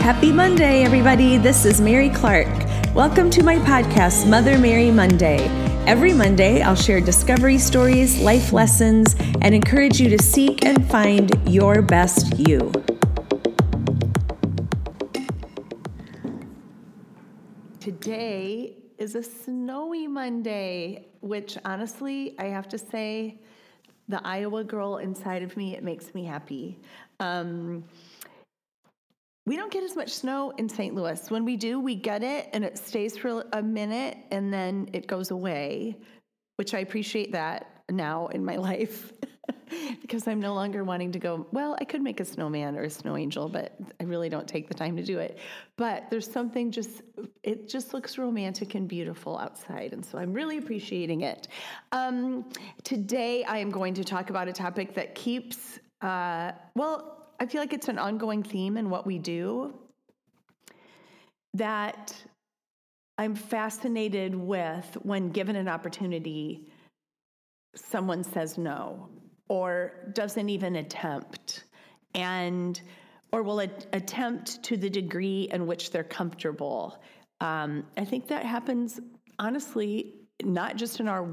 Happy Monday, everybody. This is Mary Clark. Welcome to my podcast, Mother Mary Monday. Every Monday, I'll share discovery stories, life lessons, and encourage you to seek and find your best you. Today is a snowy Monday, which honestly, I have to say, the Iowa girl inside of me, it makes me happy. Um, we don't get as much snow in St. Louis. When we do, we get it and it stays for a minute and then it goes away, which I appreciate that now in my life because I'm no longer wanting to go, well, I could make a snowman or a snow angel, but I really don't take the time to do it. But there's something just, it just looks romantic and beautiful outside. And so I'm really appreciating it. Um, today, I am going to talk about a topic that keeps, uh, well, I feel like it's an ongoing theme in what we do that I'm fascinated with when given an opportunity, someone says no or doesn't even attempt and or will attempt to the degree in which they're comfortable. Um, I think that happens honestly, not just in our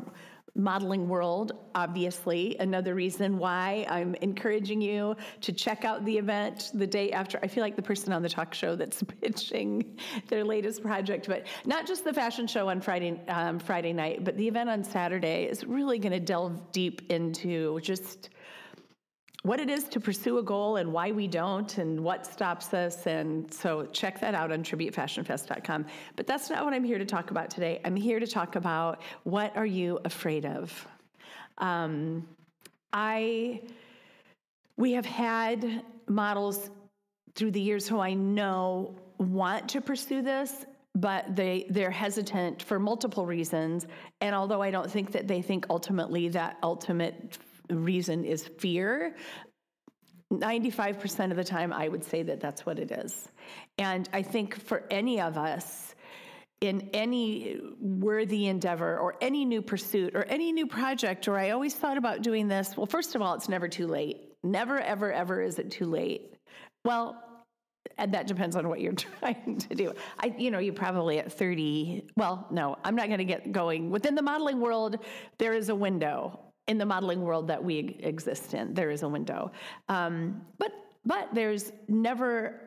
modeling world, obviously. Another reason why I'm encouraging you to check out the event the day after. I feel like the person on the talk show that's pitching their latest project, but not just the fashion show on Friday um, Friday night, but the event on Saturday is really going to delve deep into just what it is to pursue a goal and why we don't and what stops us. And so check that out on tributefashionfest.com. But that's not what I'm here to talk about today. I'm here to talk about what are you afraid of? Um, I, we have had models through the years who I know want to pursue this but they they're hesitant for multiple reasons and although i don't think that they think ultimately that ultimate reason is fear, 95% of the time, I would say that that's what it is. And I think for any of us, in any worthy endeavor or any new pursuit or any new project, or I always thought about doing this, well, first of all, it's never too late. Never, ever, ever is it too late. Well, and that depends on what you're trying to do. I, you know, you probably at 30, well, no, I'm not going to get going. Within the modeling world, there is a window in the modeling world that we exist in. There is a window, um, but but there's never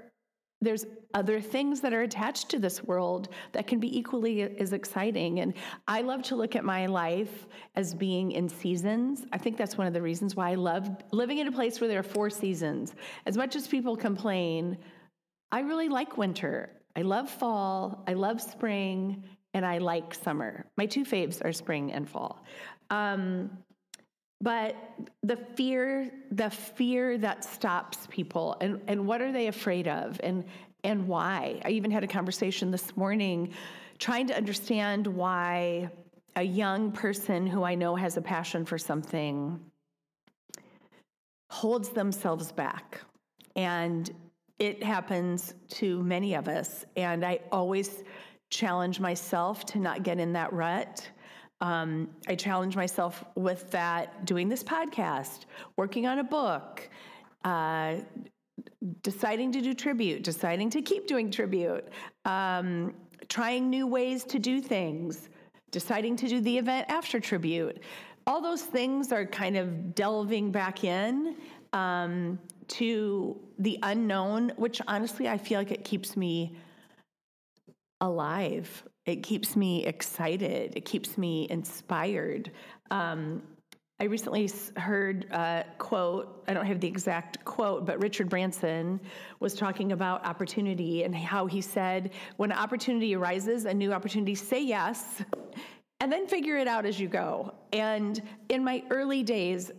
there's other things that are attached to this world that can be equally as exciting. And I love to look at my life as being in seasons. I think that's one of the reasons why I love living in a place where there are four seasons. As much as people complain, I really like winter. I love fall, I love spring, and I like summer. My two faves are spring and fall. Um, but the fear the fear that stops people and and what are they afraid of and and why? I even had a conversation this morning trying to understand why a young person who i know has a passion for something holds themselves back. And it happens to many of us. And i always challenge myself to not get in that rut um, I challenge myself with that doing this podcast, working on a book, uh, deciding to do tribute, deciding to keep doing tribute, um, trying new ways to do things, deciding to do the event after tribute. All those things are kind of delving back in um, to the unknown, which honestly I feel like it keeps me alive it keeps me excited. It keeps me inspired. Um, I recently heard a quote, I don't have the exact quote, but Richard Branson was talking about opportunity and how he said, when opportunity arises, a new opportunity, say yes, and then figure it out as you go. And in my early days,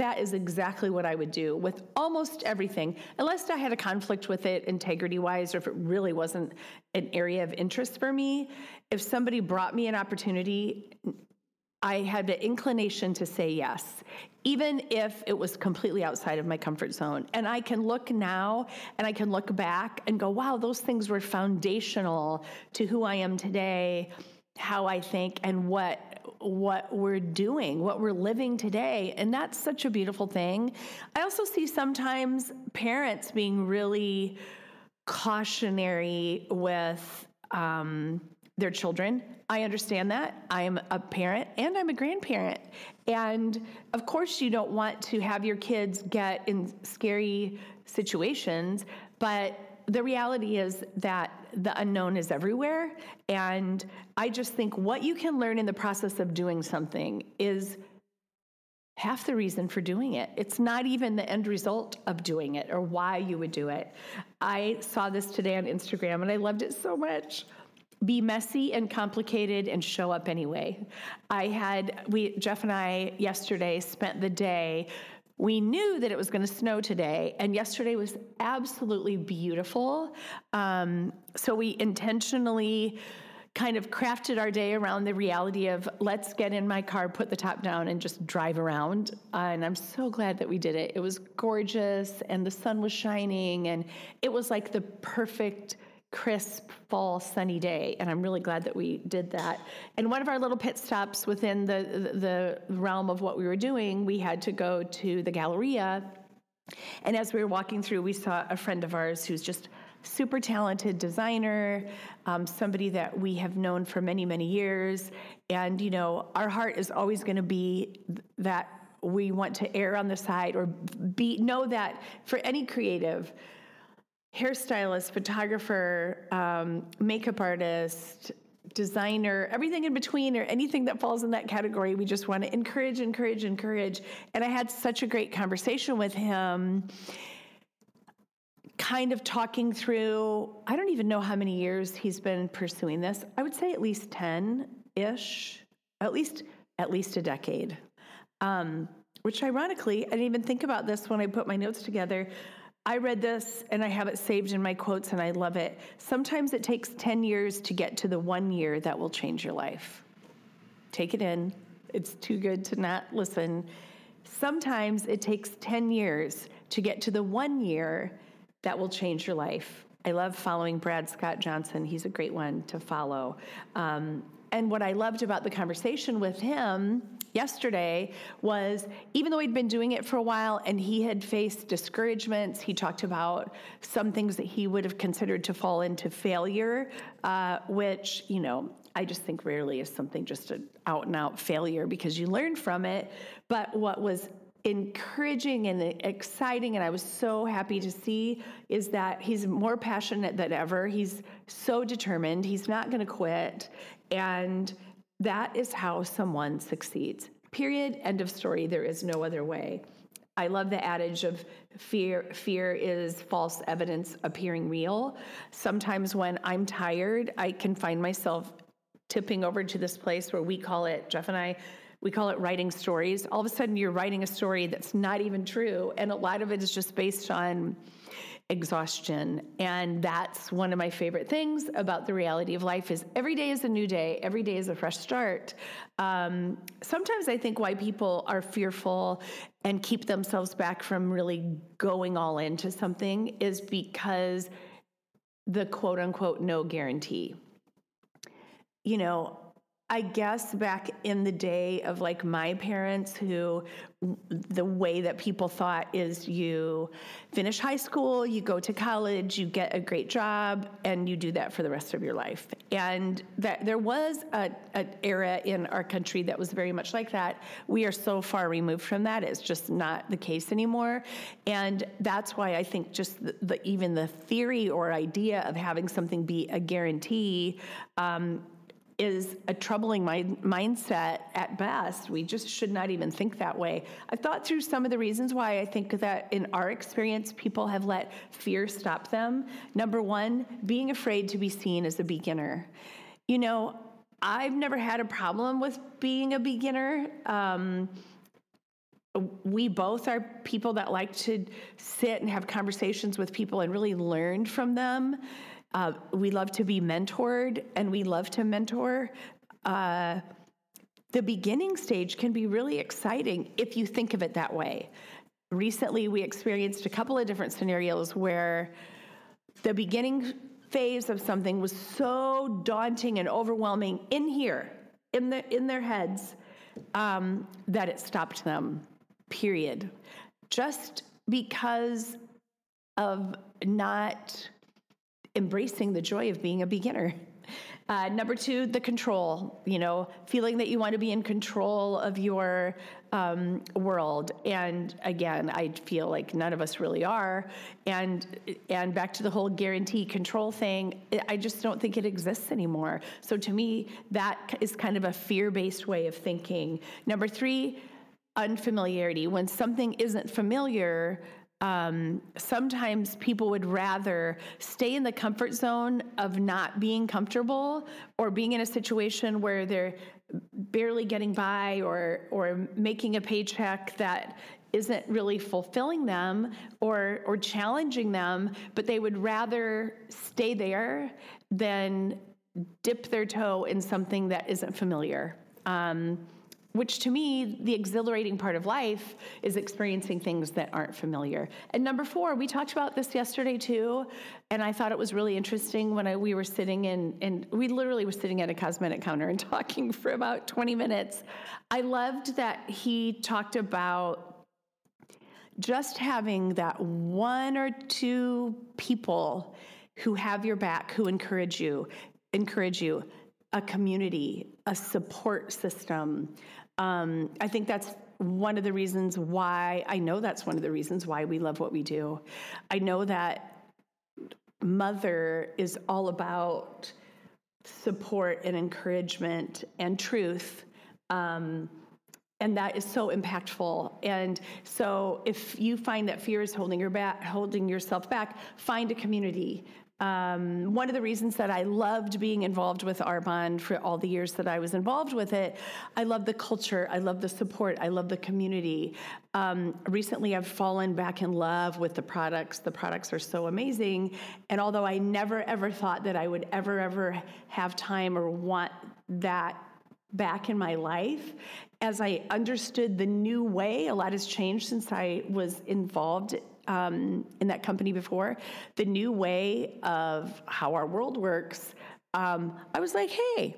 that is exactly what I would do with almost everything, unless I had a conflict with it integrity wise, or if it really wasn't an area of interest for me. If somebody brought me an opportunity, I had the inclination to say yes, even if it was completely outside of my comfort zone. And I can look now and I can look back and go, wow, those things were foundational to who I am today, how I think, and what what we're doing, what we're living today. And that's such a beautiful thing. I also see sometimes parents being really cautionary with um, their children. I understand that. I am a parent and I'm a grandparent. And of course, you don't want to have your kids get in scary situations, but the reality is that the unknown is everywhere. And I just think what you can learn in the process of doing something is half the reason for doing it. It's not even the end result of doing it or why you would do it. I saw this today on Instagram and I loved it so much. Be messy and complicated and show up anyway. I had we Jeff and I yesterday spent the day we knew that it was going to snow today, and yesterday was absolutely beautiful. Um, so we intentionally kind of crafted our day around the reality of let's get in my car, put the top down, and just drive around. Uh, and I'm so glad that we did it. It was gorgeous, and the sun was shining, and it was like the perfect crisp fall sunny day and i'm really glad that we did that and one of our little pit stops within the the realm of what we were doing we had to go to the galleria and as we were walking through we saw a friend of ours who's just super talented designer, um, somebody that we have known for many, many years. And, you know, our heart is always going to be that we want to err on the side or be know that for any creative hairstylist, photographer, um, makeup artist, designer, everything in between, or anything that falls in that category. We just want to encourage, encourage, encourage. And I had such a great conversation with him kind of talking through, I don't even know how many years he's been pursuing this. I would say at least 10 ish, at least, at least a decade. Um, which ironically, I didn't even think about this when I put my notes together. I read this and I have it saved in my quotes and I love it. Sometimes it takes 10 years to get to the one year that will change your life. Take it in. It's too good to not listen. Sometimes it takes 10 years to get to the one year that will change your life. I love following Brad Scott Johnson. He's a great one to follow. Um, and what I loved about the conversation with him yesterday was even though he'd been doing it for a while and he had faced discouragements, he talked about some things that he would have considered to fall into failure, uh, which, you know, I just think rarely is something just an out and out failure because you learn from it. But what was encouraging and exciting and I was so happy to see is that he's more passionate than ever. He's so determined. He's not going to quit and that is how someone succeeds. Period end of story. There is no other way. I love the adage of fear fear is false evidence appearing real. Sometimes when I'm tired, I can find myself tipping over to this place where we call it Jeff and I we call it writing stories. All of a sudden, you're writing a story that's not even true. And a lot of it is just based on exhaustion. And that's one of my favorite things about the reality of life is every day is a new day. Every day is a fresh start. Um, sometimes i think why people are fearful and keep themselves back from really going all into something is because the quote unquote no guarantee. You know I guess back in the day of like my parents, who the way that people thought is you finish high school, you go to college, you get a great job, and you do that for the rest of your life. And that there was a, an era in our country that was very much like that. We are so far removed from that; it's just not the case anymore. And that's why I think just the, the even the theory or idea of having something be a guarantee. Um, is a troubling mind, mindset at best. We just should not even think that way. I've thought through some of the reasons why I think that in our experience, people have let fear stop them. Number one, being afraid to be seen as a beginner. You know, I've never had a problem with being a beginner. Um, we both are people that like to sit and have conversations with people and really learn from them. Uh, we love to be mentored and we love to mentor. Uh, the beginning stage can be really exciting if you think of it that way. Recently, we experienced a couple of different scenarios where the beginning phase of something was so daunting and overwhelming in here, in, the, in their heads, um, that it stopped them, period. Just because of not embracing the joy of being a beginner. Uh, number two, the control, you know, feeling that you want to be in control of your um, world. And again, I feel like none of us really are. And, and back to the whole guarantee control thing, I just don't think it exists anymore. So to me, that is kind of a fear based way of thinking. Number three, unfamiliarity. When something isn't familiar, um, sometimes people would rather stay in the comfort zone of not being comfortable or being in a situation where they're barely getting by or or making a paycheck that isn't really fulfilling them or or challenging them but they would rather stay there than dip their toe in something that isn't familiar. Um, which to me, the exhilarating part of life is experiencing things that aren't familiar. And number four, we talked about this yesterday too, and I thought it was really interesting when I, we were sitting in, and we literally were sitting at a cosmetic counter and talking for about 20 minutes. I loved that he talked about just having that one or two people who have your back, who encourage you, encourage you, a community, a support system, um, I think that's one of the reasons why, I know that's one of the reasons why we love what we do. I know that Mother is all about support and encouragement and truth. Um, and that is so impactful. And so, if you find that fear is holding your back, holding yourself back, find a community, um, one of the reasons that I loved being involved with Arbonne for all the years that I was involved with it, I love the culture, I love the support, I love the community. Um, recently, I've fallen back in love with the products. The products are so amazing. And although I never ever thought that I would ever, ever have time or want that back in my life, as I understood the new way, a lot has changed since I was involved um, in that company before, the new way of how our world works, um, I was like, hey,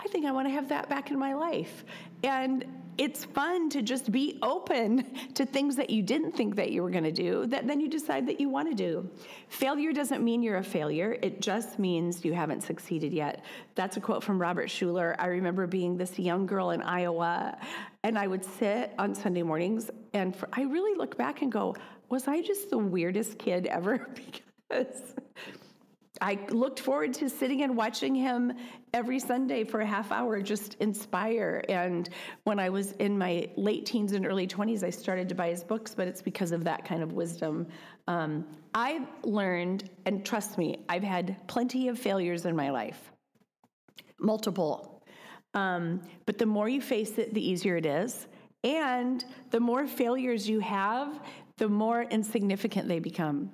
I think I want to have that back in my life. And it's fun to just be open to things that you didn't think that you were going to do that then you decide that you want to do. Failure doesn't mean you're a failure. It just means you haven't succeeded yet. That's a quote from Robert Schuller. I remember being this young girl in Iowa and I would sit on Sunday mornings and for, I really look back and go, was I just the weirdest kid ever because I looked forward to sitting and watching him every Sunday for a half hour, just inspire. And when I was in my late teens and early 20s, I started to buy his books, but it's because of that kind of wisdom. Um, I've learned, and trust me, I've had plenty of failures in my life, multiple. Um, but the more you face it, the easier it is. And the more failures you have, the more insignificant they become.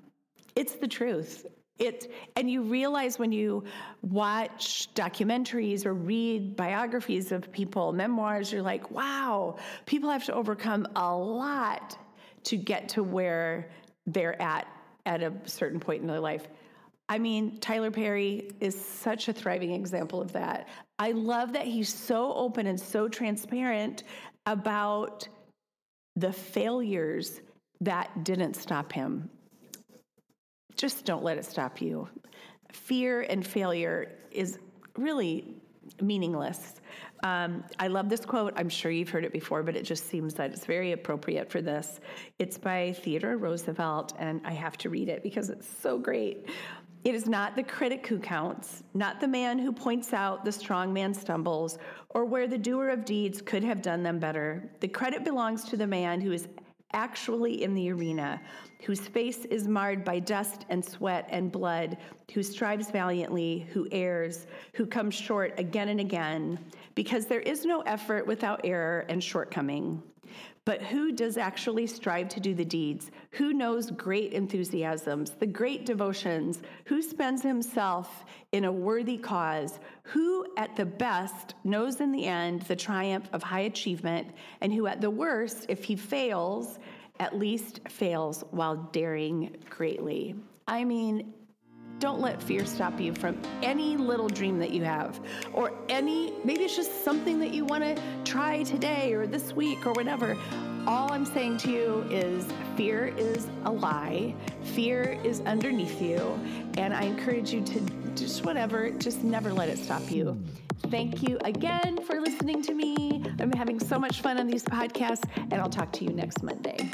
It's the truth. It, and you realize when you watch documentaries or read biographies of people, memoirs, you're like, wow, people have to overcome a lot to get to where they're at at a certain point in their life. I mean, Tyler Perry is such a thriving example of that. I love that he's so open and so transparent about the failures that didn't stop him just don't let it stop you. Fear and failure is really meaningless. Um, I love this quote. I'm sure you've heard it before, but it just seems that it's very appropriate for this. It's by Theodore Roosevelt, and I have to read it because it's so great. It is not the critic who counts, not the man who points out the strong man stumbles, or where the doer of deeds could have done them better. The credit belongs to the man who is actually in the arena, whose face is marred by dust and sweat and blood, who strives valiantly, who errs, who comes short again and again, because there is no effort without error and shortcoming. But who does actually strive to do the deeds? Who knows great enthusiasms, the great devotions? Who spends himself in a worthy cause? Who, at the best, knows in the end the triumph of high achievement? And who, at the worst, if he fails, at least fails while daring greatly? I mean, don't let fear stop you from any little dream that you have, or any, maybe it's just something that you want to try today or this week or whatever. all I'm saying to you is fear is a lie. Fear is underneath you. And I encourage you to just whatever, just never let it stop you. Thank you again for listening to me. I'm having so much fun on these podcasts, and I'll talk to you next Monday.